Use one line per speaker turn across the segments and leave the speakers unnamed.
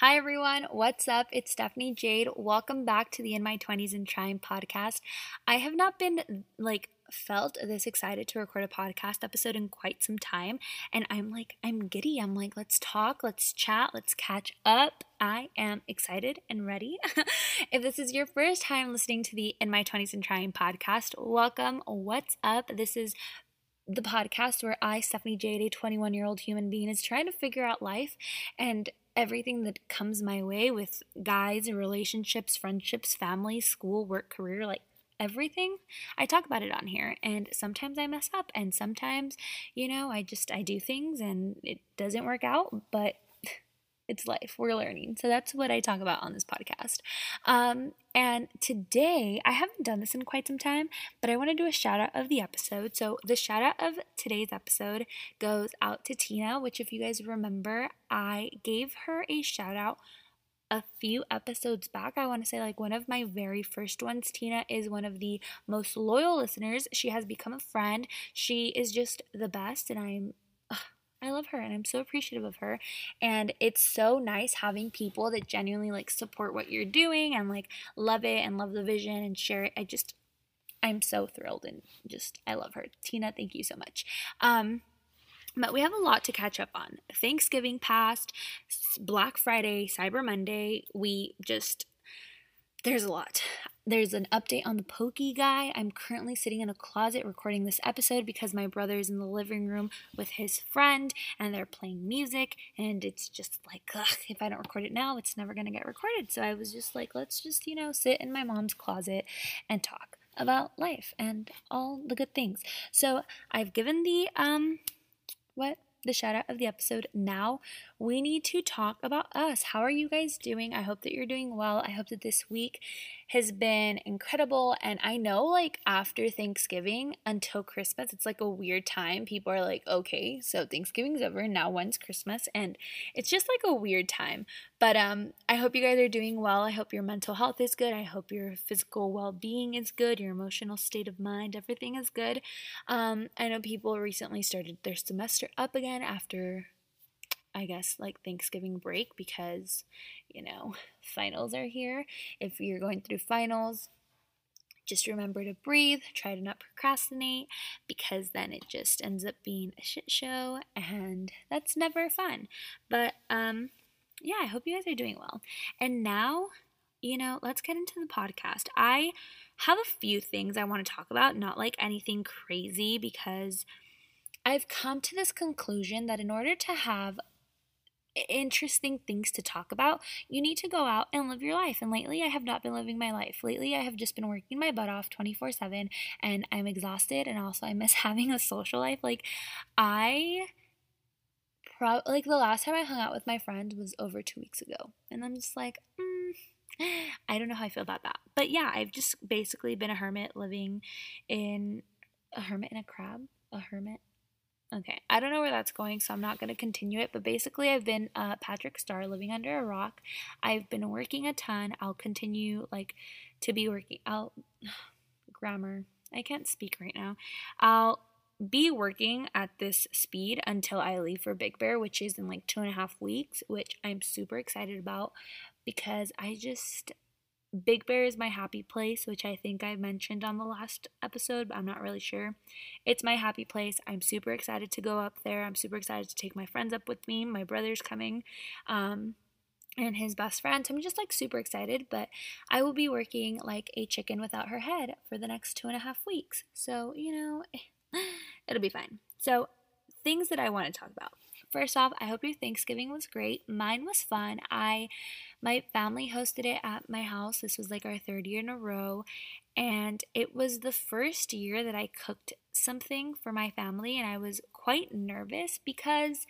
Hi everyone, what's up? It's Stephanie Jade. Welcome back to the In My 20s and Trying podcast. I have not been like felt this excited to record a podcast episode in quite some time and I'm like I'm giddy. I'm like let's talk, let's chat, let's catch up. I am excited and ready. if this is your first time listening to the In My 20s and Trying podcast, welcome. What's up? This is the podcast where I, Stephanie Jade, a 21 year old human being, is trying to figure out life and everything that comes my way with guys, and relationships, friendships, family, school, work, career, like everything. I talk about it on here and sometimes I mess up and sometimes, you know, I just I do things and it doesn't work out, but it's life. We're learning. So that's what I talk about on this podcast. Um, and today, I haven't done this in quite some time, but I want to do a shout out of the episode. So the shout out of today's episode goes out to Tina, which, if you guys remember, I gave her a shout out a few episodes back. I want to say, like, one of my very first ones. Tina is one of the most loyal listeners. She has become a friend. She is just the best, and I'm I love her and I'm so appreciative of her. And it's so nice having people that genuinely like support what you're doing and like love it and love the vision and share it. I just I'm so thrilled and just I love her. Tina, thank you so much. Um but we have a lot to catch up on. Thanksgiving passed, Black Friday, Cyber Monday. We just there's a lot. There's an update on the Pokey guy. I'm currently sitting in a closet recording this episode because my brother's in the living room with his friend and they're playing music. And it's just like, ugh, if I don't record it now, it's never going to get recorded. So I was just like, let's just, you know, sit in my mom's closet and talk about life and all the good things. So I've given the, um, what? the shout out of the episode. Now we need to talk about us. How are you guys doing? I hope that you're doing well. I hope that this week has been incredible. And I know, like, after Thanksgiving until Christmas, it's like a weird time. People are like, okay, so Thanksgiving's over. Now when's Christmas? And it's just like a weird time. But um, I hope you guys are doing well. I hope your mental health is good. I hope your physical well being is good. Your emotional state of mind, everything is good. Um, I know people recently started their semester up again after I guess, like Thanksgiving break because, you know, finals are here. If you're going through finals, just remember to breathe, try to not procrastinate because then it just ends up being a shit show and that's never fun. But um yeah, I hope you guys are doing well. And now, you know, let's get into the podcast. I have a few things I want to talk about, not like anything crazy because I've come to this conclusion that in order to have interesting things to talk about, you need to go out and live your life. And lately, I have not been living my life. Lately, I have just been working my butt off 24 7, and I'm exhausted. And also, I miss having a social life. Like, I. Pro- like the last time I hung out with my friends was over two weeks ago, and I'm just like, mm, I don't know how I feel about that. But yeah, I've just basically been a hermit living in a hermit in a crab, a hermit Okay, I don't know where that's going, so I'm not going to continue it. But basically, I've been uh, Patrick Star living under a rock. I've been working a ton. I'll continue like to be working. I'll grammar. I can't speak right now. I'll be working at this speed until I leave for Big Bear, which is in like two and a half weeks, which I'm super excited about because I just Big Bear is my happy place, which I think I mentioned on the last episode, but I'm not really sure. It's my happy place. I'm super excited to go up there. I'm super excited to take my friends up with me. My brother's coming. Um, and his best friend. So I'm just like super excited, but I will be working like a chicken without her head for the next two and a half weeks. So, you know, it'll be fine. So, things that I want to talk about. First off, I hope your Thanksgiving was great. Mine was fun. I my family hosted it at my house. This was like our third year in a row, and it was the first year that I cooked something for my family and I was quite nervous because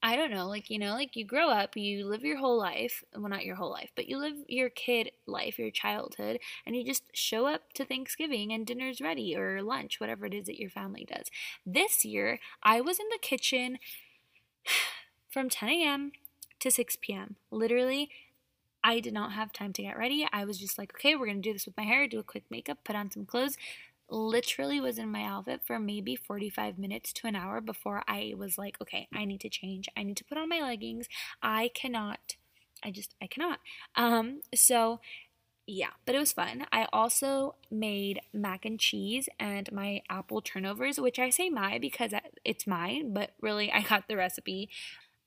I don't know, like, you know, like you grow up, you live your whole life, well, not your whole life, but you live your kid life, your childhood, and you just show up to Thanksgiving and dinner's ready or lunch, whatever it is that your family does. This year, I was in the kitchen from 10 a.m. to 6 p.m. Literally, I did not have time to get ready. I was just like, okay, we're going to do this with my hair, do a quick makeup, put on some clothes. Literally was in my outfit for maybe 45 minutes to an hour before I was like, okay, I need to change. I need to put on my leggings. I cannot I just I cannot. Um, so yeah, but it was fun. I also made mac and cheese and my apple turnovers, which I say my because it's mine, but really I got the recipe.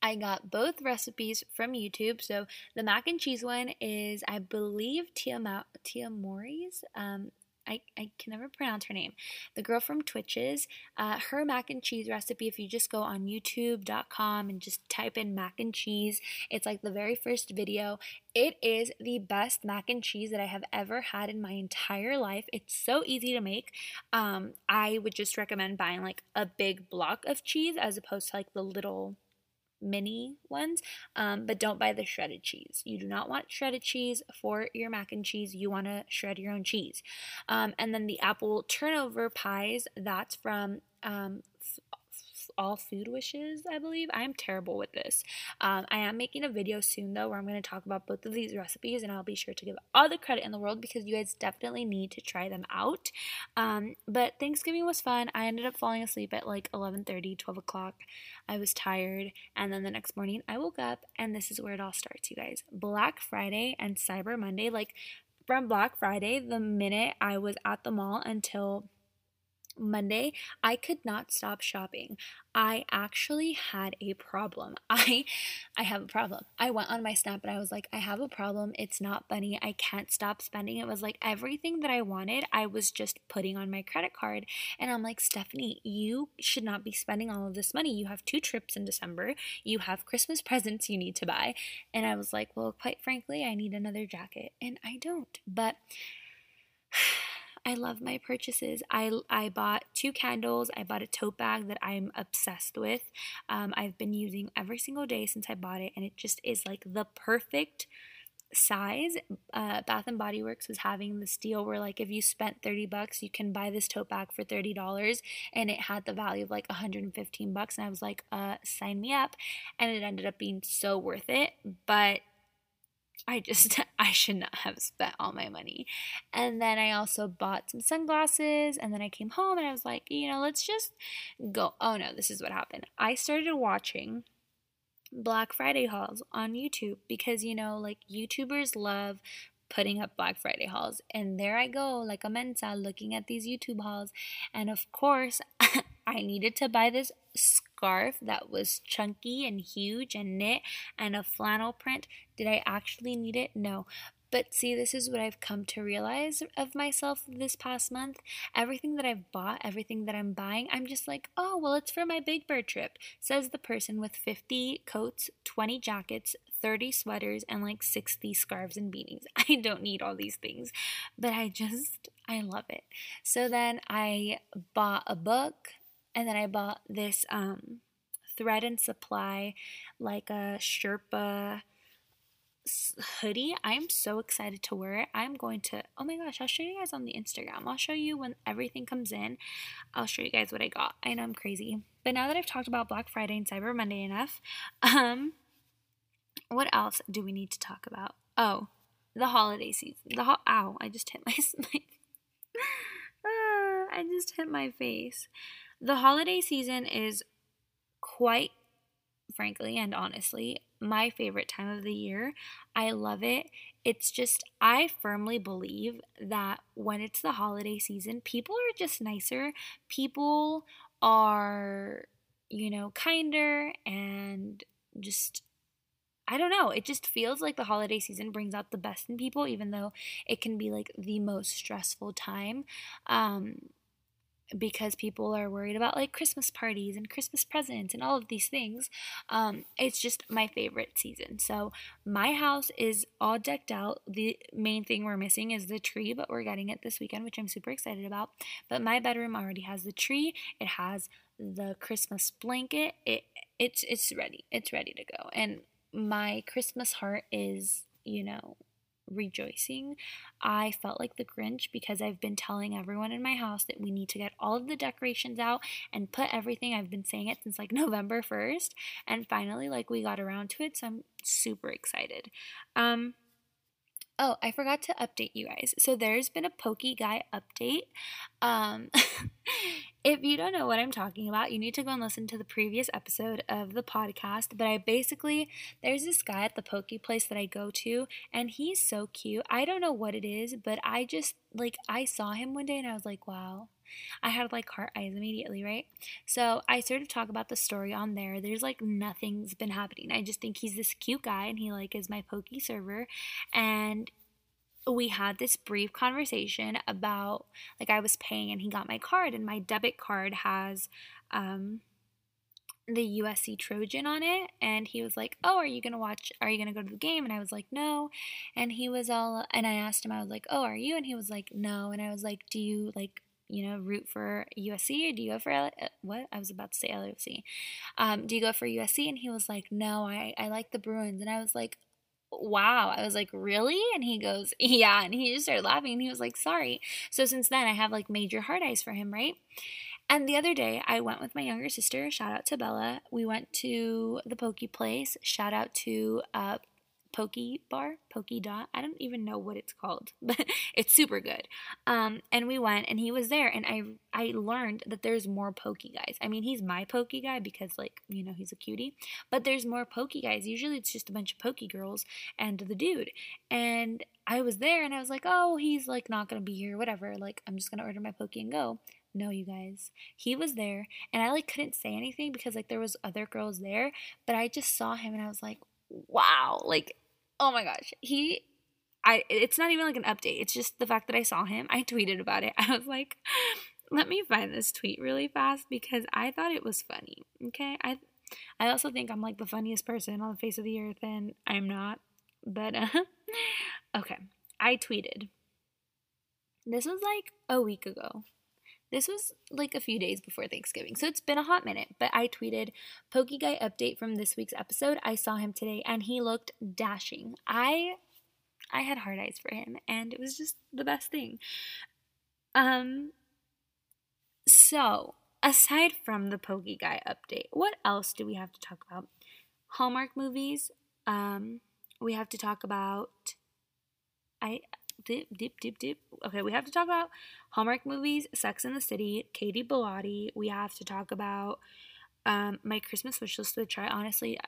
I got both recipes from YouTube. So the mac and cheese one is, I believe, Tia, Ma- Tia Mowry's. Um, I, I can never pronounce her name. The girl from Twitches, uh, her mac and cheese recipe, if you just go on youtube.com and just type in mac and cheese, it's like the very first video. It is the best mac and cheese that I have ever had in my entire life. It's so easy to make. Um, I would just recommend buying like a big block of cheese as opposed to like the little mini ones, um, but don't buy the shredded cheese. You do not want shredded cheese for your mac and cheese. You want to shred your own cheese. Um, and then the apple turnover pies, that's from um, all food wishes, I believe. I am terrible with this. Um, I am making a video soon though where I'm going to talk about both of these recipes and I'll be sure to give all the credit in the world because you guys definitely need to try them out. Um, but Thanksgiving was fun. I ended up falling asleep at like 11:30, 12 o'clock. I was tired, and then the next morning I woke up, and this is where it all starts, you guys. Black Friday and Cyber Monday, like from Black Friday, the minute I was at the mall until Monday, I could not stop shopping. I actually had a problem. I I have a problem. I went on my snap and I was like, I have a problem. It's not funny. I can't stop spending. It was like everything that I wanted, I was just putting on my credit card. And I'm like, Stephanie, you should not be spending all of this money. You have two trips in December. You have Christmas presents you need to buy. And I was like, well, quite frankly, I need another jacket. And I don't. But I love my purchases. I, I bought two candles. I bought a tote bag that I'm obsessed with. Um, I've been using every single day since I bought it, and it just is like the perfect size. Uh, Bath and Body Works was having this deal where like if you spent 30 bucks, you can buy this tote bag for $30 and it had the value of like 115 bucks and I was like, uh sign me up and it ended up being so worth it, but I just, I should not have spent all my money. And then I also bought some sunglasses. And then I came home and I was like, you know, let's just go. Oh no, this is what happened. I started watching Black Friday hauls on YouTube because, you know, like YouTubers love putting up Black Friday hauls. And there I go, like a mensa, looking at these YouTube hauls. And of course, I needed to buy this scarf that was chunky and huge and knit and a flannel print. Did I actually need it? No. But see, this is what I've come to realize of myself this past month. Everything that I've bought, everything that I'm buying, I'm just like, oh, well, it's for my Big Bear trip, says the person with 50 coats, 20 jackets, 30 sweaters, and like 60 scarves and beanies. I don't need all these things, but I just, I love it. So then I bought a book and then I bought this um, thread and supply, like a Sherpa hoodie. I'm so excited to wear it. I'm going to, oh my gosh, I'll show you guys on the Instagram. I'll show you when everything comes in. I'll show you guys what I got. I know I'm crazy. But now that I've talked about Black Friday and Cyber Monday enough, um, what else do we need to talk about? Oh, the holiday season. The ho- ow, I just hit my, my uh, I just hit my face. The holiday season is quite frankly and honestly my favorite time of the year. I love it. It's just, I firmly believe that when it's the holiday season, people are just nicer. People are, you know, kinder and just I don't know. It just feels like the holiday season brings out the best in people, even though it can be like the most stressful time. Um, because people are worried about like Christmas parties and Christmas presents and all of these things. Um, it's just my favorite season. So my house is all decked out. The main thing we're missing is the tree, but we're getting it this weekend, which I'm super excited about. But my bedroom already has the tree. It has the Christmas blanket. It it's it's ready. It's ready to go. And my Christmas heart is, you know, rejoicing. I felt like the Grinch because I've been telling everyone in my house that we need to get all of the decorations out and put everything. I've been saying it since like November 1st and finally like we got around to it, so I'm super excited. Um Oh, I forgot to update you guys. So there's been a Pokey Guy update. Um if you don't know what I'm talking about, you need to go and listen to the previous episode of the podcast. But I basically, there's this guy at the Poke place that I go to, and he's so cute. I don't know what it is, but I just, like, I saw him one day and I was like, wow. I had like heart eyes immediately, right? So I sort of talk about the story on there. There's like nothing's been happening. I just think he's this cute guy and he like is my Poke server. And we had this brief conversation about like I was paying and he got my card and my debit card has um the USC Trojan on it and he was like, "Oh, are you going to watch are you going to go to the game?" and I was like, "No." And he was all and I asked him I was like, "Oh, are you?" and he was like, "No." And I was like, "Do you like you know, root for USC or do you go for L- uh, what? I was about to say LAFC. Um, do you go for USC? And he was like, no, I, I like the Bruins. And I was like, wow. I was like, really? And he goes, yeah. And he just started laughing and he was like, sorry. So since then, I have like major heart eyes for him, right? And the other day, I went with my younger sister. Shout out to Bella. We went to the Pokey Place. Shout out to uh, Pokey Bar, Pokey Dot. I don't even know what it's called, but it's super good. Um, and we went, and he was there, and I I learned that there's more Pokey guys. I mean, he's my Pokey guy because like you know he's a cutie, but there's more Pokey guys. Usually it's just a bunch of Pokey girls and the dude. And I was there, and I was like, oh, he's like not gonna be here, whatever. Like I'm just gonna order my Pokey and go. No, you guys. He was there and I like couldn't say anything because like there was other girls there, but I just saw him and I was like, wow, like oh my gosh, he I it's not even like an update. It's just the fact that I saw him. I tweeted about it. I was like, let me find this tweet really fast because I thought it was funny. Okay? I I also think I'm like the funniest person on the face of the earth and I'm not. But uh, okay. I tweeted. This was like a week ago. This was like a few days before Thanksgiving, so it's been a hot minute. But I tweeted, Pokey Guy update from this week's episode. I saw him today and he looked dashing. I I had hard eyes for him and it was just the best thing. Um so aside from the Pokey Guy update, what else do we have to talk about? Hallmark movies. Um we have to talk about I dip, dip, dip, dip. Okay, we have to talk about Hallmark movies, Sex in the City, Katie Bellotti. We have to talk about um, my Christmas wish list, which I honestly,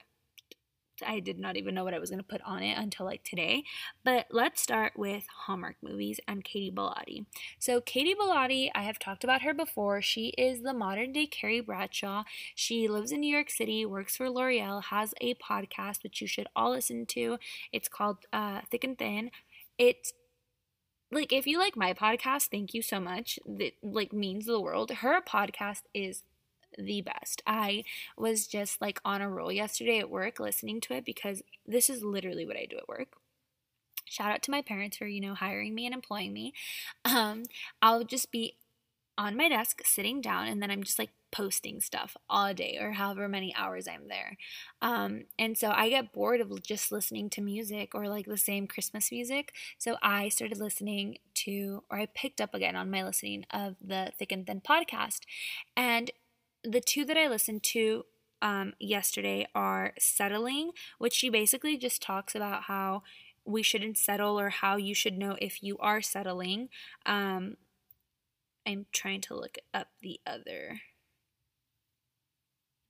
I did not even know what I was going to put on it until like today. But let's start with Hallmark movies and Katie Bellotti. So, Katie Bellotti, I have talked about her before. She is the modern day Carrie Bradshaw. She lives in New York City, works for L'Oreal, has a podcast which you should all listen to. It's called uh, Thick and Thin. It's like if you like my podcast, thank you so much. That like means the world. Her podcast is the best. I was just like on a roll yesterday at work listening to it because this is literally what I do at work. Shout out to my parents for, you know, hiring me and employing me. Um, I'll just be on my desk sitting down and then I'm just like posting stuff all day or however many hours I'm there. Um, and so I get bored of just listening to music or like the same Christmas music. So I started listening to, or I picked up again on my listening of the Thick and Thin podcast. And the two that I listened to um, yesterday are Settling, which she basically just talks about how we shouldn't settle or how you should know if you are settling. Um, I'm trying to look up the other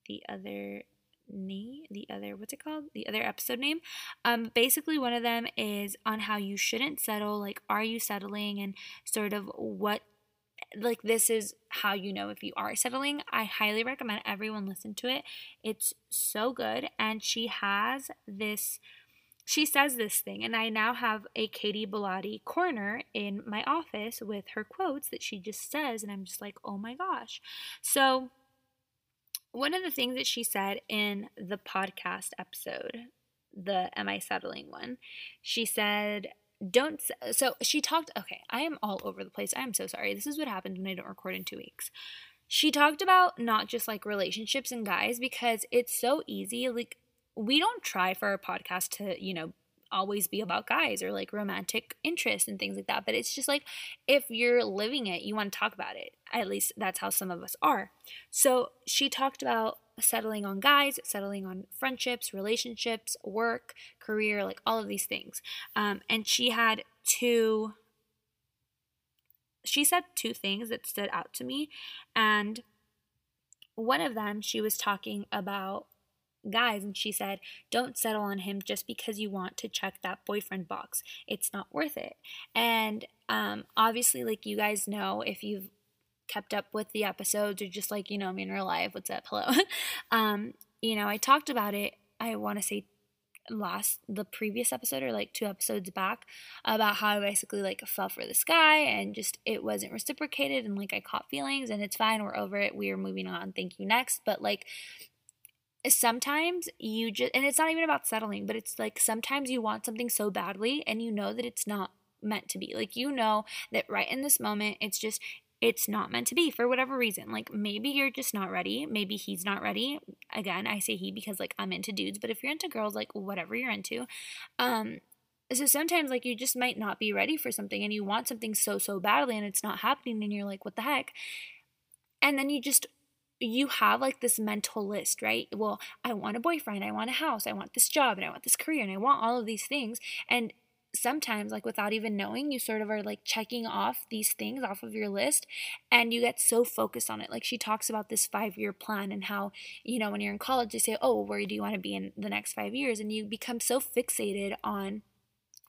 the other name the other what's it called? The other episode name. Um basically one of them is on how you shouldn't settle like are you settling? And sort of what like this is how you know if you are settling. I highly recommend everyone listen to it. It's so good. And she has this she says this thing, and I now have a Katie Bellotti corner in my office with her quotes that she just says, and I'm just like, oh my gosh. So, one of the things that she said in the podcast episode, the Am I Settling one, she said, don't. So, she talked, okay, I am all over the place. I am so sorry. This is what happens when I don't record in two weeks she talked about not just like relationships and guys because it's so easy like we don't try for our podcast to, you know, always be about guys or like romantic interest and things like that. But it's just like if you're living it, you want to talk about it. At least that's how some of us are. So she talked about settling on guys, settling on friendships, relationships, work, career, like all of these things. Um, and she had two she said two things that stood out to me. And one of them, she was talking about guys and she said, Don't settle on him just because you want to check that boyfriend box. It's not worth it. And um, obviously, like you guys know, if you've kept up with the episodes or just like, you know, me in real life, what's up? Hello. um, you know, I talked about it, I want to say last the previous episode or like two episodes back about how I basically like fell for this guy and just it wasn't reciprocated and like I caught feelings and it's fine, we're over it, we're moving on, thank you next. But like sometimes you just and it's not even about settling, but it's like sometimes you want something so badly and you know that it's not meant to be. Like you know that right in this moment it's just it's not meant to be for whatever reason. Like maybe you're just not ready. Maybe he's not ready. Again, I say he because like I'm into dudes, but if you're into girls, like whatever you're into, um, so sometimes like you just might not be ready for something and you want something so so badly and it's not happening and you're like what the heck and then you just you have like this mental list right? Well i want a boyfriend i want a house i want this job and i want this career and i want all of these things. And sometimes like without even knowing you sort of are like checking off these things off of your list and you get so focused on it. Like she talks about this 5 year plan and how you know when you're in college they say oh where do you want to be in the next 5 years? And you become so fixated on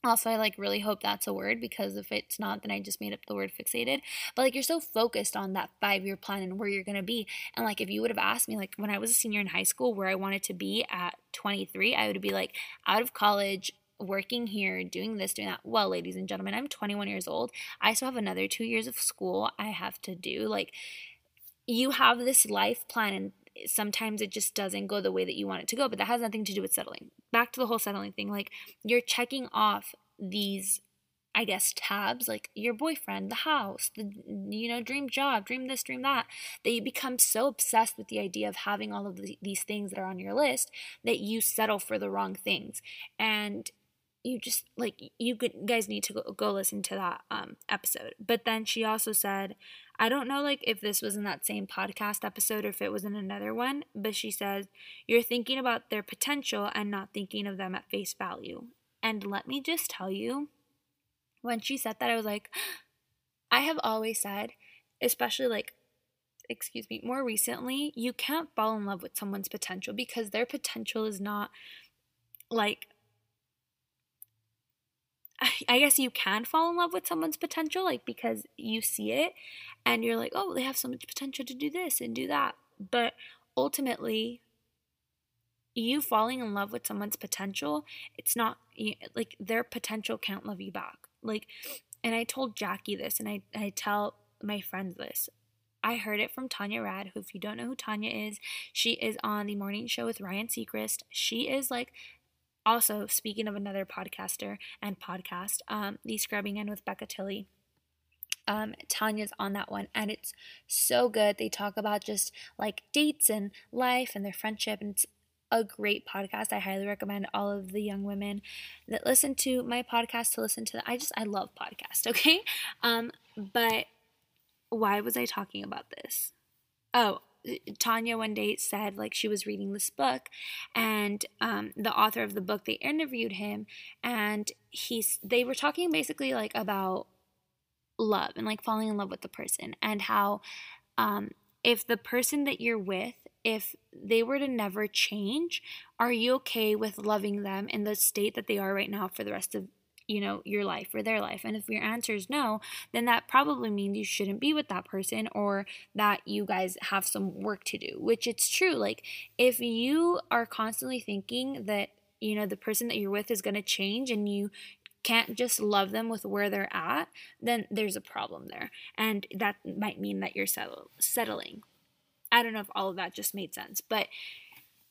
also, I like really hope that's a word because if it's not, then I just made up the word fixated. But like you're so focused on that five year plan and where you're gonna be. And like if you would have asked me like when I was a senior in high school where I wanted to be at 23, I would be like out of college, working here, doing this, doing that. Well, ladies and gentlemen, I'm 21 years old. I still have another two years of school I have to do. Like, you have this life plan, and sometimes it just doesn't go the way that you want it to go, but that has nothing to do with settling. Back to the whole settling thing. Like, you're checking off these I guess tabs like your boyfriend, the house, the you know dream job, dream this, dream that that you become so obsessed with the idea of having all of the, these things that are on your list that you settle for the wrong things. And you just like you guys need to go, go listen to that um, episode. But then she also said i don't know like if this was in that same podcast episode or if it was in another one but she says you're thinking about their potential and not thinking of them at face value. And let me just tell you when she said that i was like i have always said especially like excuse me more recently you can't fall in love with someone's potential because their potential is not like I guess you can fall in love with someone's potential, like because you see it and you're like, oh, they have so much potential to do this and do that. But ultimately, you falling in love with someone's potential, it's not like their potential can't love you back. Like, and I told Jackie this, and I, I tell my friends this. I heard it from Tanya Rad, who, if you don't know who Tanya is, she is on the morning show with Ryan Seacrest. She is like also, speaking of another podcaster and podcast, um, the Scrubbing In with Becca Tilley. Um, Tanya's on that one, and it's so good. They talk about just like dates and life and their friendship, and it's a great podcast. I highly recommend all of the young women that listen to my podcast to listen to. That. I just I love podcast. Okay, um, but why was I talking about this? Oh, Tanya one day said like she was reading this book, and um, the author of the book they interviewed him, and he's they were talking basically like about love and like falling in love with the person and how um, if the person that you're with if they were to never change are you okay with loving them in the state that they are right now for the rest of you know, your life or their life. And if your answer is no, then that probably means you shouldn't be with that person or that you guys have some work to do, which it's true. Like, if you are constantly thinking that, you know, the person that you're with is going to change and you can't just love them with where they're at, then there's a problem there. And that might mean that you're settle- settling. I don't know if all of that just made sense, but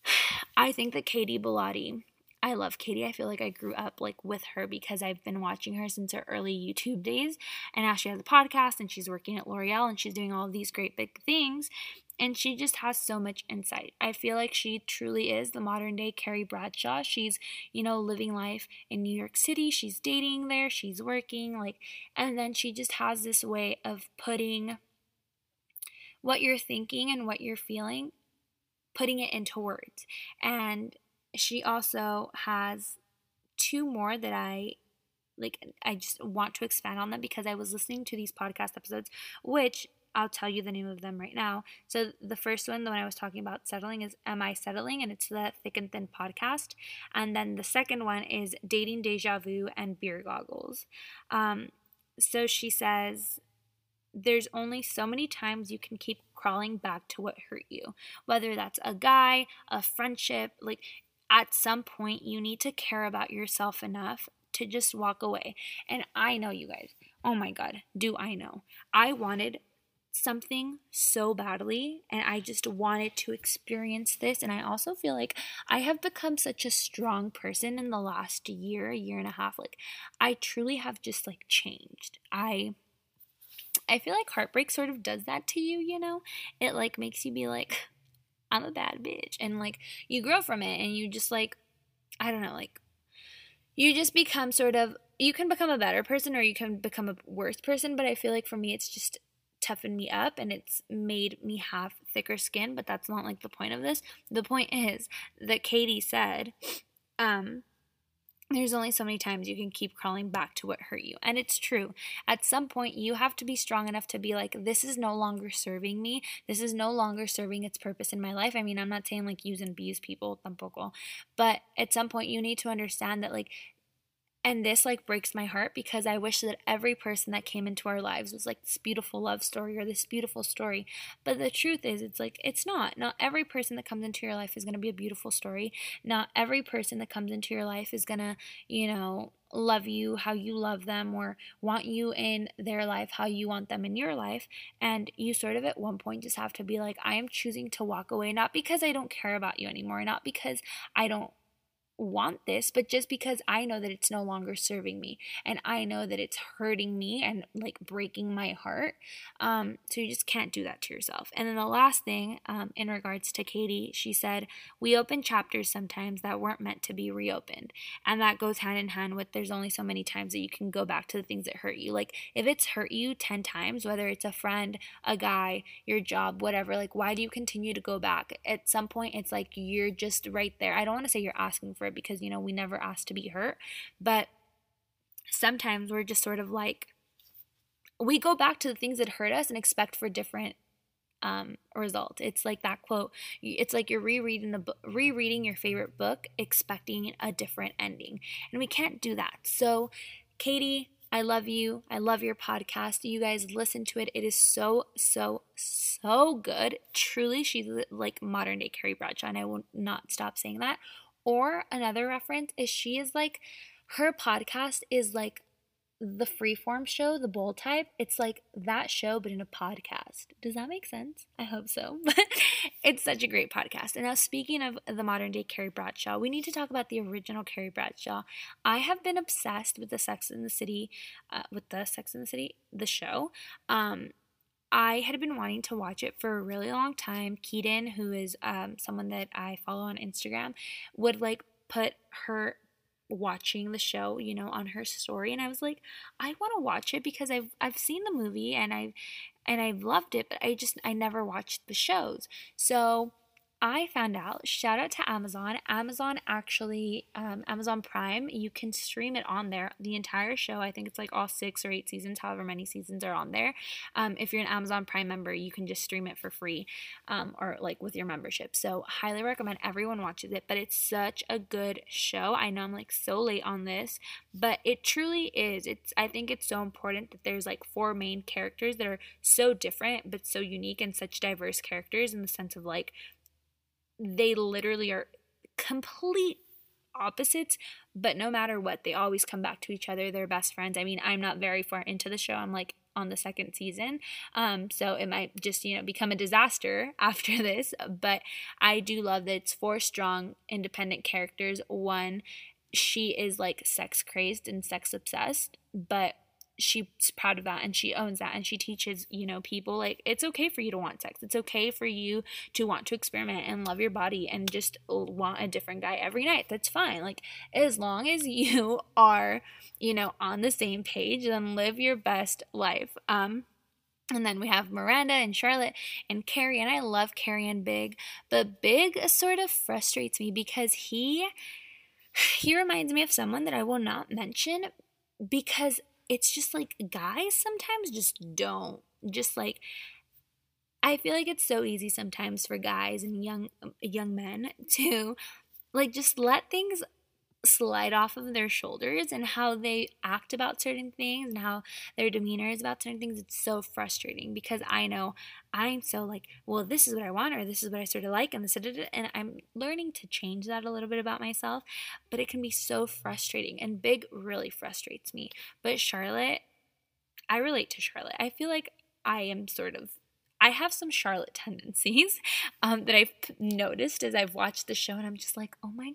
I think that Katie Bellotti I love Katie. I feel like I grew up like with her because I've been watching her since her early YouTube days. And now she has a podcast and she's working at L'Oreal and she's doing all these great big things. And she just has so much insight. I feel like she truly is the modern day Carrie Bradshaw. She's, you know, living life in New York City. She's dating there, she's working, like, and then she just has this way of putting what you're thinking and what you're feeling, putting it into words. And she also has two more that I like I just want to expand on them because I was listening to these podcast episodes, which I'll tell you the name of them right now. So the first one, the one I was talking about settling, is Am I Settling? And it's the Thick and Thin podcast. And then the second one is Dating Deja Vu and Beer Goggles. Um, so she says, there's only so many times you can keep crawling back to what hurt you, whether that's a guy, a friendship, like at some point you need to care about yourself enough to just walk away. And I know you guys, oh my God, do I know? I wanted something so badly and I just wanted to experience this and I also feel like I have become such a strong person in the last year, year and a half like I truly have just like changed. I I feel like heartbreak sort of does that to you, you know? It like makes you be like I'm a bad bitch and like you grow from it and you just like I don't know, like you just become sort of you can become a better person or you can become a worse person, but I feel like for me it's just toughened me up and it's made me have thicker skin, but that's not like the point of this. The point is that Katie said, um, there's only so many times you can keep crawling back to what hurt you. And it's true. At some point, you have to be strong enough to be like, this is no longer serving me. This is no longer serving its purpose in my life. I mean, I'm not saying like use and abuse people, tampoco. But at some point, you need to understand that like and this like breaks my heart because I wish that every person that came into our lives was like this beautiful love story or this beautiful story. But the truth is, it's like, it's not. Not every person that comes into your life is going to be a beautiful story. Not every person that comes into your life is going to, you know, love you how you love them or want you in their life how you want them in your life. And you sort of at one point just have to be like, I am choosing to walk away, not because I don't care about you anymore, not because I don't want this, but just because I know that it's no longer serving me and I know that it's hurting me and like breaking my heart. Um, so you just can't do that to yourself. And then the last thing, um, in regards to Katie, she said, We open chapters sometimes that weren't meant to be reopened. And that goes hand in hand with there's only so many times that you can go back to the things that hurt you. Like if it's hurt you 10 times, whether it's a friend, a guy, your job, whatever, like why do you continue to go back? At some point, it's like you're just right there. I don't want to say you're asking for it because, you know, we never asked to be hurt. But sometimes we're just sort of like, we go back to the things that hurt us and expect for different um, result. It's like that quote. It's like you're rereading the book, rereading your favorite book, expecting a different ending, and we can't do that. So, Katie, I love you. I love your podcast. You guys listen to it. It is so so so good. Truly, she's like modern day Carrie Bradshaw, and I will not stop saying that. Or another reference is she is like, her podcast is like the freeform show, the bold type. It's like that show, but in a podcast. Does that make sense? I hope so. But it's such a great podcast. And now, speaking of the modern day Carrie Bradshaw, we need to talk about the original Carrie Bradshaw. I have been obsessed with the Sex in the City, uh, with the Sex in the City, the show. Um, I had been wanting to watch it for a really long time. Keaton, who is um, someone that I follow on Instagram, would like put her watching the show, you know, on her story, and I was like, I want to watch it because I've I've seen the movie and I've and I've loved it, but I just I never watched the shows. So I found out, shout out to Amazon. Amazon actually, um, Amazon Prime, you can stream it on there. The entire show, I think it's like all six or eight seasons, however many seasons are on there. Um, if you're an Amazon Prime member, you can just stream it for free um, or like with your membership. So, highly recommend everyone watches it. But it's such a good show. I know I'm like so late on this, but it truly is. It's, I think it's so important that there's like four main characters that are so different but so unique and such diverse characters in the sense of like they literally are complete opposites, but no matter what, they always come back to each other. They're best friends. I mean, I'm not very far into the show. I'm like on the second season. Um, so it might just, you know, become a disaster after this. But I do love that it's four strong, independent characters. One, she is like sex crazed and sex obsessed, but she's proud of that and she owns that and she teaches you know people like it's okay for you to want sex. It's okay for you to want to experiment and love your body and just want a different guy every night. That's fine. Like as long as you are you know on the same page then live your best life. Um and then we have Miranda and Charlotte and Carrie, and I love Carrie and Big, but Big sort of frustrates me because he he reminds me of someone that I will not mention because it's just like guys sometimes just don't. Just like I feel like it's so easy sometimes for guys and young young men to like just let things slide off of their shoulders and how they act about certain things and how their demeanor is about certain things it's so frustrating because i know i'm so like well this is what i want or this is what i sort of like and this and i'm learning to change that a little bit about myself but it can be so frustrating and big really frustrates me. But charlotte i relate to charlotte. I feel like i am sort of I have some Charlotte tendencies um, that I've noticed as I've watched the show, and I'm just like, oh my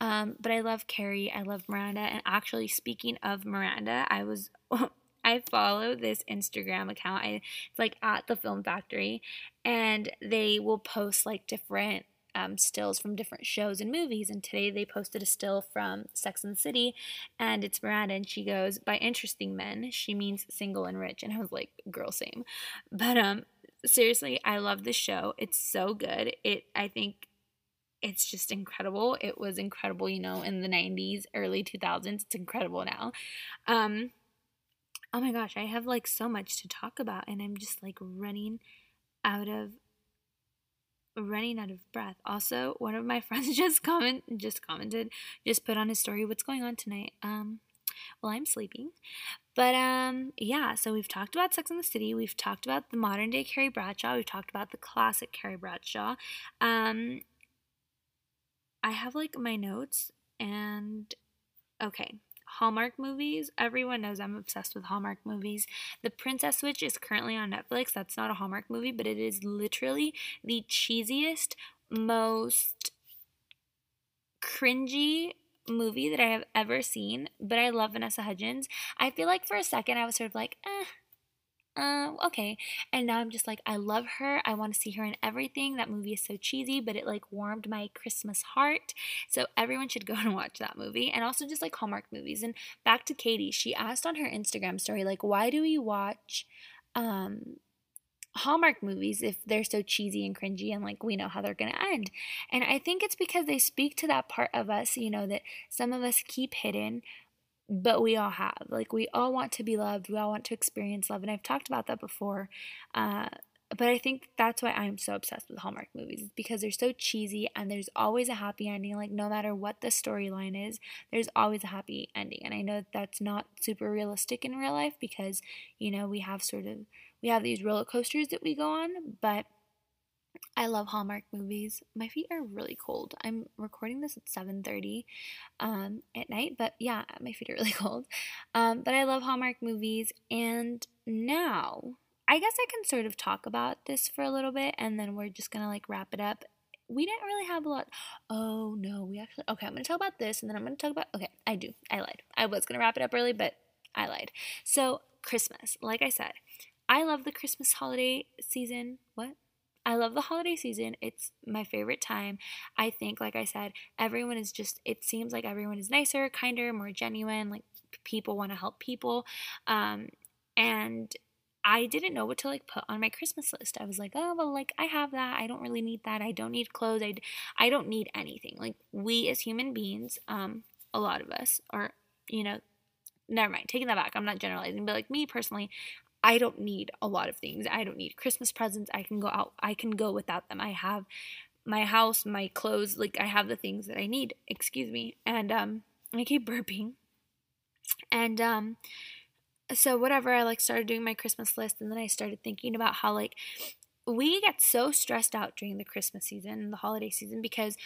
Um, but I love Carrie, I love Miranda, and actually, speaking of Miranda, I was. I follow this Instagram account. I, it's like at the Film Factory, and they will post like different um, stills from different shows and movies. And today they posted a still from Sex and the City, and it's Miranda, and she goes, "By interesting men, she means single and rich." And I was like, "Girl, same." But um, seriously, I love the show. It's so good. It, I think. It's just incredible. It was incredible, you know, in the 90s, early 2000s. It's incredible now. Um, oh my gosh, I have like so much to talk about, and I'm just like running out of running out of breath. Also, one of my friends just comment just commented, just put on his story, what's going on tonight? Um, well, I'm sleeping. But um, yeah, so we've talked about Sex in the City. We've talked about the modern day Carrie Bradshaw. We've talked about the classic Carrie Bradshaw. Um, I have like my notes and okay. Hallmark movies. Everyone knows I'm obsessed with Hallmark movies. The Princess Switch is currently on Netflix. That's not a Hallmark movie, but it is literally the cheesiest, most cringy movie that I have ever seen. But I love Vanessa Hudgens. I feel like for a second I was sort of like, eh, um, okay. And now I'm just like, I love her. I want to see her in everything. That movie is so cheesy, but it like warmed my Christmas heart. So everyone should go and watch that movie. And also just like Hallmark movies. And back to Katie, she asked on her Instagram story, like, why do we watch um Hallmark movies if they're so cheesy and cringy and like we know how they're going to end. And I think it's because they speak to that part of us, you know, that some of us keep hidden but we all have. Like, we all want to be loved. We all want to experience love. And I've talked about that before. Uh, but I think that's why I'm so obsessed with Hallmark movies It's because they're so cheesy and there's always a happy ending. Like, no matter what the storyline is, there's always a happy ending. And I know that that's not super realistic in real life because, you know, we have sort of, we have these roller coasters that we go on, but I love Hallmark movies. My feet are really cold. I'm recording this at 7:30 um, at night, but yeah, my feet are really cold. Um, but I love Hallmark movies, and now I guess I can sort of talk about this for a little bit, and then we're just gonna like wrap it up. We didn't really have a lot. Oh no, we actually okay. I'm gonna talk about this, and then I'm gonna talk about. Okay, I do. I lied. I was gonna wrap it up early, but I lied. So Christmas, like I said, I love the Christmas holiday season. What? I love the holiday season. It's my favorite time. I think, like I said, everyone is just, it seems like everyone is nicer, kinder, more genuine. Like people want to help people. Um, and I didn't know what to like put on my Christmas list. I was like, oh, well, like I have that. I don't really need that. I don't need clothes. I, I don't need anything. Like we as human beings, um, a lot of us are, you know, never mind, taking that back. I'm not generalizing, but like me personally, I don't need a lot of things. I don't need Christmas presents. I can go out. I can go without them. I have my house, my clothes, like I have the things that I need. Excuse me. And um I keep burping. And um so whatever, I like started doing my Christmas list and then I started thinking about how like we get so stressed out during the Christmas season and the holiday season because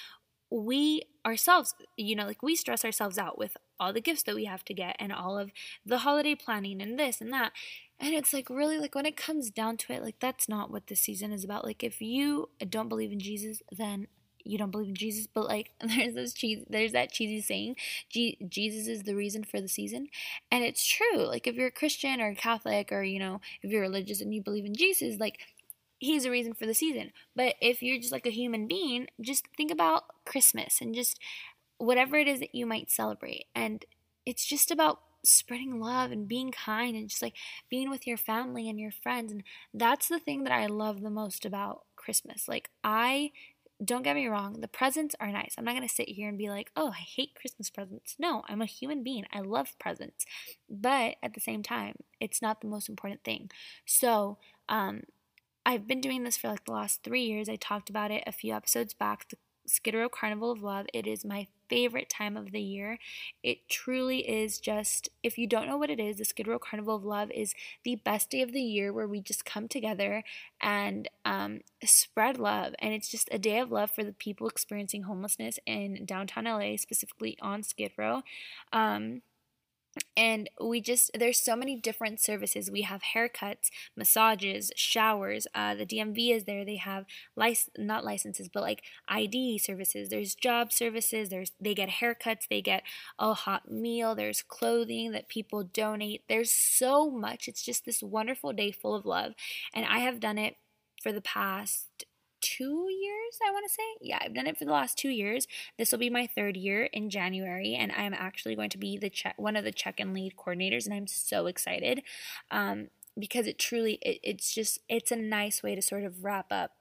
we ourselves, you know, like we stress ourselves out with all the gifts that we have to get and all of the holiday planning and this and that. And it's like really like when it comes down to it, like that's not what this season is about. Like if you don't believe in Jesus, then you don't believe in Jesus, but like there's this there's that cheesy saying, Jesus is the reason for the season, and it's true. Like if you're a Christian or a Catholic or you know if you're religious and you believe in Jesus, like he's the reason for the season. But if you're just like a human being, just think about Christmas and just whatever it is that you might celebrate, and it's just about spreading love and being kind and just like being with your family and your friends and that's the thing that I love the most about Christmas. Like I don't get me wrong, the presents are nice. I'm not going to sit here and be like, oh, I hate Christmas presents. No, I'm a human being. I love presents. But at the same time, it's not the most important thing. So, um, I've been doing this for like the last three years. I talked about it a few episodes back. The Skid Row Carnival of Love. It is my favorite time of the year. It truly is just, if you don't know what it is, the Skid Row Carnival of Love is the best day of the year where we just come together and um, spread love. And it's just a day of love for the people experiencing homelessness in downtown LA, specifically on Skid Row. Um, and we just there's so many different services. We have haircuts massages showers uh, the dmv is there. They have lic- not licenses but like id services. There's job services. There's they get haircuts. They get a hot meal. There's clothing that people donate. There's so much. It's just this wonderful day full of love. And i have done it for the past two years, I want to say. Yeah, I've done it for the last two years. This will be my third year in January, and I'm actually going to be the check one of the check and lead coordinators, and I'm so excited um, because it truly it, it's just it's a nice way to sort of wrap up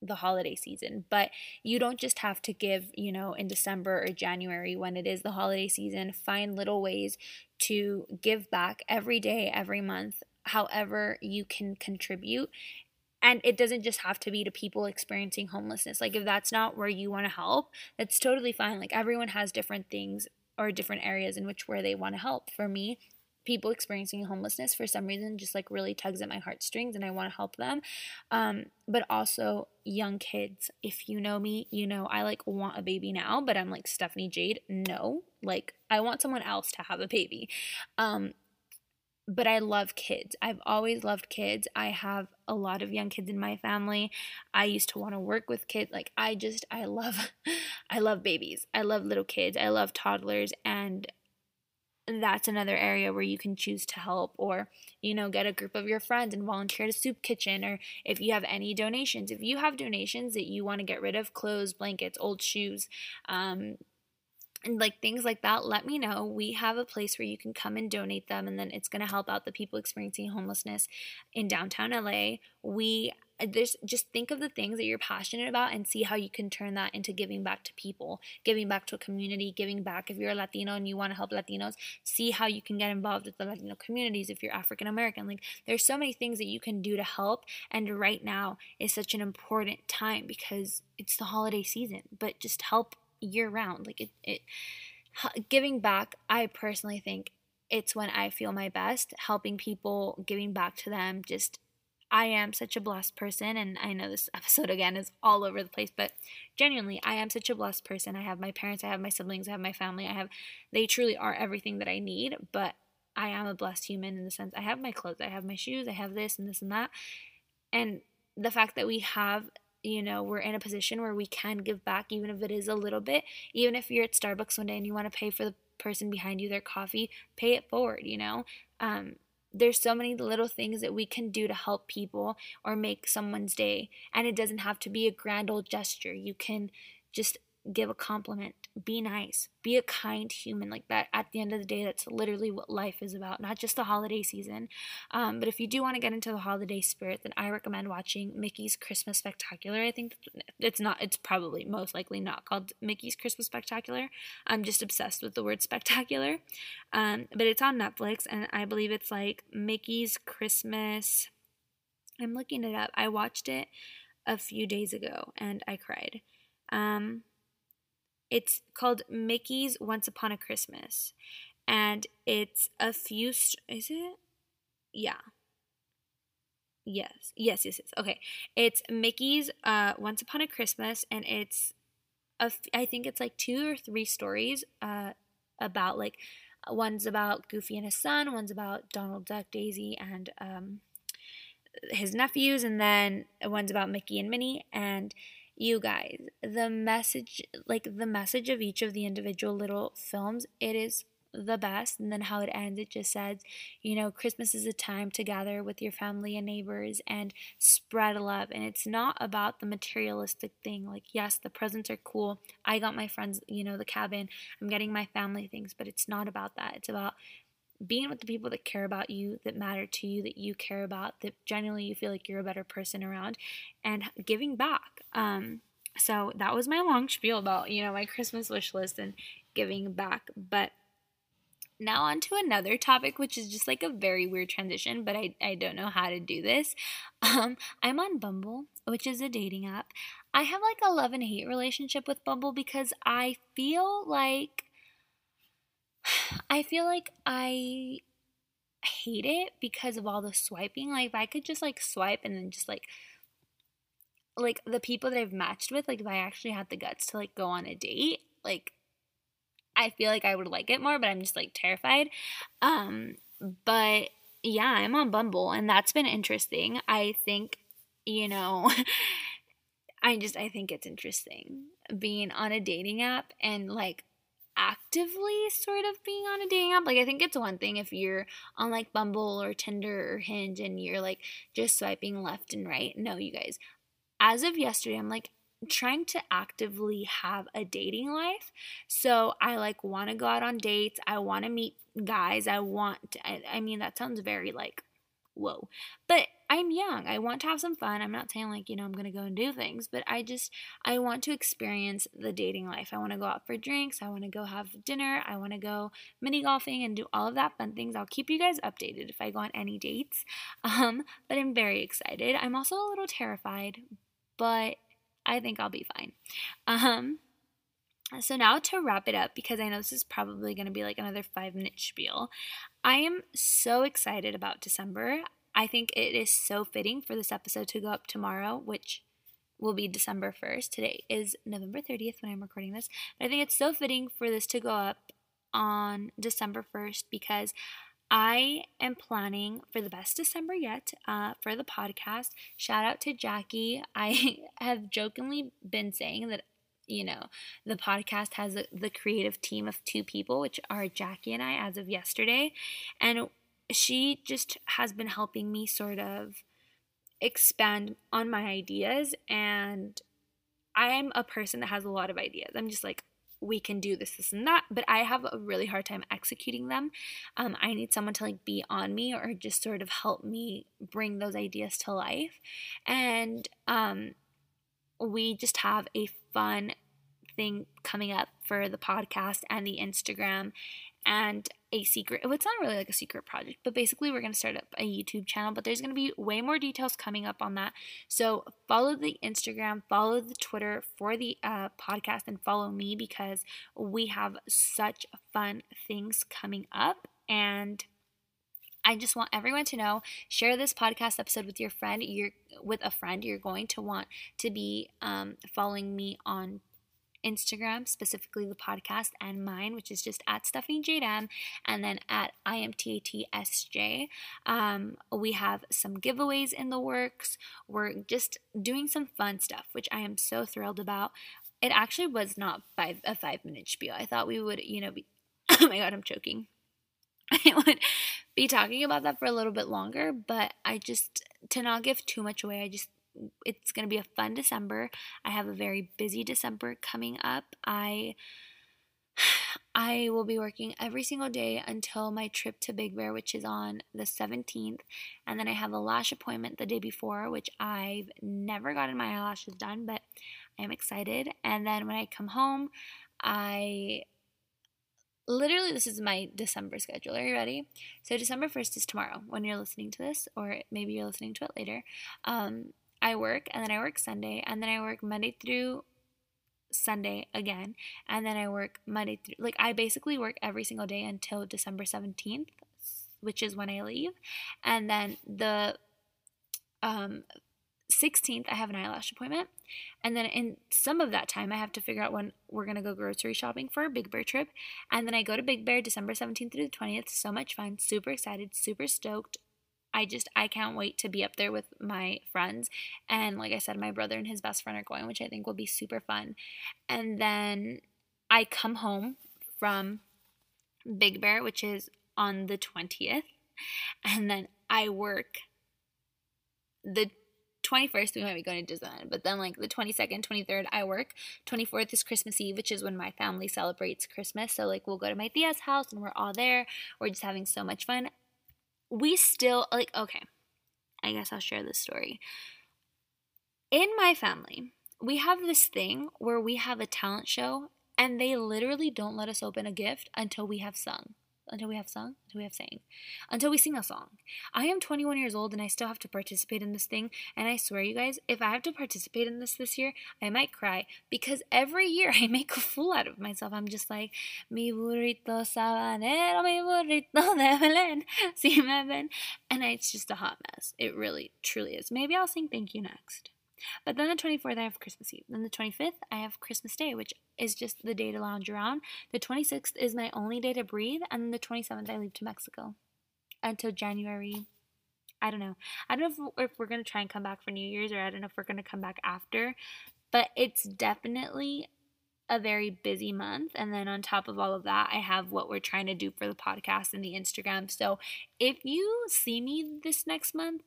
the holiday season but you don't just have to give you know in december or january when it is the holiday season find little ways to give back every day every month however you can contribute and it doesn't just have to be to people experiencing homelessness. Like if that's not where you want to help that's totally fine. Like everyone has different things or different areas in which where they want to help. For me people experiencing homelessness for some reason just like really tugs at my heartstrings and i want to help them. Um, but also young kids. If you know me you know i like want a baby now but i'm like stephanie jade. No. Like i want someone else to have a baby. Um, but I love kids. I've always loved kids. I have a lot of young kids in my family. I used to want to work with kids. Like I just I love I love babies. I love little kids. I love toddlers and that's another area where you can choose to help or you know get a group of your friends and volunteer at a soup kitchen or if you have any donations if you have donations that you want to get rid of clothes blankets old shoes um, and like things like that, let me know. We have a place where you can come and donate them, and then it's going to help out the people experiencing homelessness in downtown LA. We there's just think of the things that you're passionate about and see how you can turn that into giving back to people, giving back to a community, giving back if you're a Latino and you want to help Latinos, see how you can get involved with the Latino communities if you're African American. Like there's so many things that you can do to help and right now is such an important time because it's the holiday season, but just help year round. Like it, it giving back, I personally think it's when I feel my best, helping people, giving back to them. Just, I am such a blessed person. And I know this episode again is all over the place, but genuinely, I am such a blessed person. I have my parents, I have my siblings, I have my family. I have, they truly are everything that I need. But I am a blessed human in the sense I have my clothes, I have my shoes, I have this and this and that. And the fact that we have you know, we're in a position where we can give back, even if it is a little bit. Even if you're at Starbucks one day and you want to pay for the person behind you their coffee, pay it forward, you know? Um, there's so many little things that we can do to help people or make someone's day. And it doesn't have to be a grand old gesture. You can just give a compliment, be nice, be a kind human like that. At the end of the day, that's literally what life is about, not just the holiday season. Um, but if you do want to get into the holiday spirit, then I recommend watching Mickey's Christmas Spectacular. I think it's not, it's probably most likely not called Mickey's Christmas Spectacular. I'm just obsessed with the word spectacular. Um, but it's on Netflix, and I believe it's like Mickey's Christmas. I'm looking it up. I watched it a few days ago and I cried. Um, it's called Mickey's Once Upon a Christmas. And it's a few. St- is it? Yeah. Yes. Yes, yes, yes. Okay. It's Mickey's uh, Once Upon a Christmas, and it's. A f- I think it's like two or three stories uh, about like one's about Goofy and his son, one's about Donald Duck, Daisy, and um, his nephews, and then one's about Mickey and Minnie. And you guys, the message, like the message of each of the individual little films, it is the best. And then how it ends, it just says, you know, Christmas is a time to gather with your family and neighbors and spread love. And it's not about the materialistic thing. Like, yes, the presents are cool. I got my friends, you know, the cabin. I'm getting my family things, but it's not about that. It's about being with the people that care about you, that matter to you, that you care about, that genuinely you feel like you're a better person around, and giving back. Um, so that was my long spiel about, you know, my Christmas wish list and giving back. But now on to another topic, which is just like a very weird transition, but I, I don't know how to do this. Um, I'm on Bumble, which is a dating app. I have like a love and hate relationship with Bumble because I feel like I feel like I hate it because of all the swiping. Like if I could just like swipe and then just like like the people that I've matched with, like if I actually had the guts to like go on a date, like I feel like I would like it more, but I'm just like terrified. Um but yeah, I'm on Bumble and that's been interesting. I think, you know, I just I think it's interesting being on a dating app and like actively sort of being on a dating app. Like I think it's one thing if you're on like Bumble or Tinder or Hinge and you're like just swiping left and right. No, you guys. As of yesterday, I'm like trying to actively have a dating life. So I like want to go out on dates. I want to meet guys. I want to, I, I mean that sounds very like whoa. But I'm young. I want to have some fun. I'm not saying like, you know, I'm going to go and do things, but I just I want to experience the dating life. I want to go out for drinks, I want to go have dinner, I want to go mini golfing and do all of that fun things. I'll keep you guys updated if I go on any dates. Um, but I'm very excited. I'm also a little terrified, but I think I'll be fine. Um so now to wrap it up because I know this is probably going to be like another 5 minute spiel. I am so excited about December. I think it is so fitting for this episode to go up tomorrow, which will be December 1st. Today is November 30th when I'm recording this. But I think it's so fitting for this to go up on December 1st because I am planning for the best December yet uh, for the podcast. Shout out to Jackie. I have jokingly been saying that, you know, the podcast has the creative team of two people, which are Jackie and I as of yesterday. And she just has been helping me sort of expand on my ideas and I'm a person that has a lot of ideas. I'm just like we can do this, this, and that, but I have a really hard time executing them. Um, I need someone to like be on me or just sort of help me bring those ideas to life. And um, we just have a fun thing coming up for the podcast and the Instagram and a secret it's not really like a secret project but basically we're going to start up a youtube channel but there's going to be way more details coming up on that. So follow the instagram follow the twitter for the uh, podcast and follow me because we have such fun things coming up and I just want everyone to know share this podcast episode with your friend you're with a friend you're going to want to be um, following me on Instagram, specifically the podcast, and mine, which is just at Stephanie JDM, and then at IMTATSJ. Um, we have some giveaways in the works. We're just doing some fun stuff, which I am so thrilled about. It actually was not five a five minute spiel. I thought we would, you know, be. oh my god, I'm choking. I would be talking about that for a little bit longer, but I just to not give too much away. I just it's going to be a fun December. I have a very busy December coming up. I I will be working every single day until my trip to Big Bear, which is on the 17th. And then I have a lash appointment the day before, which I've never gotten my eyelashes done, but I am excited. And then when I come home, I literally this is my December schedule. Are you ready? So December 1st is tomorrow when you're listening to this, or maybe you're listening to it later. Um, I work and then I work Sunday and then I work Monday through Sunday again and then I work Monday through like I basically work every single day until December 17th which is when I leave. And then the um 16th I have an eyelash appointment. And then in some of that time I have to figure out when we're going to go grocery shopping for a Big Bear trip. And then I go to Big Bear December 17th through the 20th so much fun super excited super stoked I just I can't wait to be up there with my friends and like I said my brother and his best friend are going which I think will be super fun. And then I come home from Big Bear which is on the 20th and then I work the 21st we might be going to Disneyland, but then like the 22nd, 23rd I work. 24th is Christmas Eve, which is when my family celebrates Christmas. So like we'll go to my tia's house and we're all there. We're just having so much fun we still like okay. I guess I'll share this story. In my family, we have this thing where we have a talent show and they literally don't let us open a gift until we have sung until we have sung, until we have sang, until we sing a song. I am 21 years old and I still have to participate in this thing. And I swear, you guys, if I have to participate in this this year, I might cry because every year I make a fool out of myself. I'm just like, mi burrito sabanero, mi burrito de Belén, si me ven. And it's just a hot mess. It really, truly is. Maybe I'll sing thank you next. But then the 24th, I have Christmas Eve. Then the 25th, I have Christmas Day, which is just the day to lounge around. The 26th is my only day to breathe. And then the 27th, I leave to Mexico until January. I don't know. I don't know if, if we're going to try and come back for New Year's or I don't know if we're going to come back after. But it's definitely a very busy month. And then on top of all of that, I have what we're trying to do for the podcast and the Instagram. So if you see me this next month,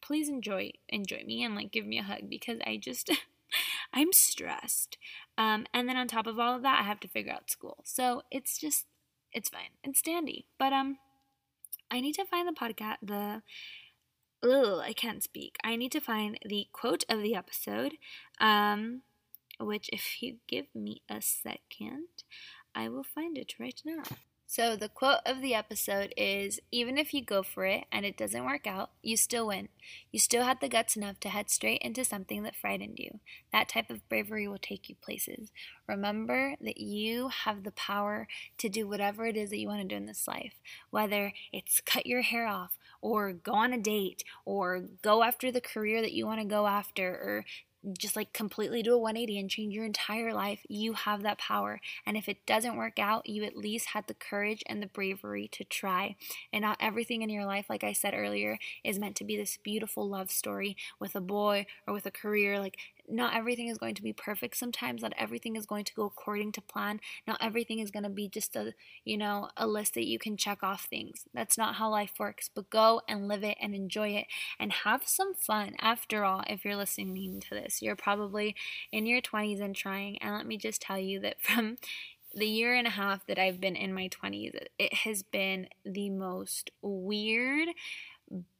please enjoy enjoy me and like give me a hug because I just I'm stressed. Um, and then on top of all of that, I have to figure out school. So it's just it's fine. It's dandy. But um I need to find the podcast the Ugh, I can't speak. I need to find the quote of the episode. Um which if you give me a second, I will find it right now. So, the quote of the episode is Even if you go for it and it doesn't work out, you still win. You still had the guts enough to head straight into something that frightened you. That type of bravery will take you places. Remember that you have the power to do whatever it is that you want to do in this life, whether it's cut your hair off, or go on a date, or go after the career that you want to go after, or just like completely do a 180 and change your entire life, you have that power. And if it doesn't work out, you at least had the courage and the bravery to try. And not everything in your life, like I said earlier, is meant to be this beautiful love story with a boy or with a career. Like not everything is going to be perfect. Sometimes not everything is going to go according to plan. Not everything is going to be just a you know a list that you can check off things. That's not how life works but go and live it and enjoy it and have some fun. After all if you're listening to this you're probably in your 20s and trying and let me just tell you that from the year and a half that I've been in my 20s, it has been the most weird,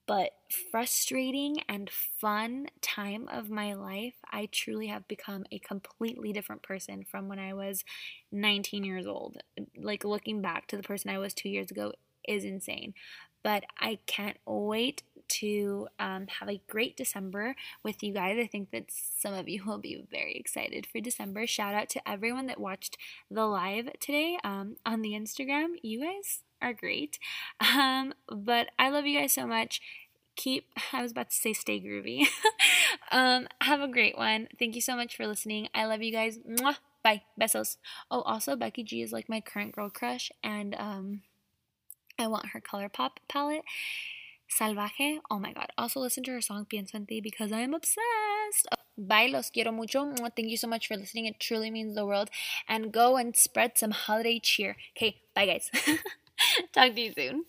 but frustrating and fun time of my life, I truly have become a completely different person from when I was 19 years old. Like looking back to the person I was two years ago is insane. But I can't wait to um, have a great December with you guys. I think that some of you will be very excited for December. Shout out to everyone that watched the live today um, on the Instagram. You guys are great. Um, but I love you guys so much. Keep, I was about to say stay groovy. um, have a great one. Thank you so much for listening. I love you guys. Mwah. Bye. Besos. Oh, also, Becky G is like my current girl crush, and um, I want her ColourPop palette. Salvaje. Oh my god. Also, listen to her song Pienso en ti because I am obsessed. Bye, los quiero mucho. Thank you so much for listening. It truly means the world. And go and spread some holiday cheer. Okay, bye, guys. Talk to you soon.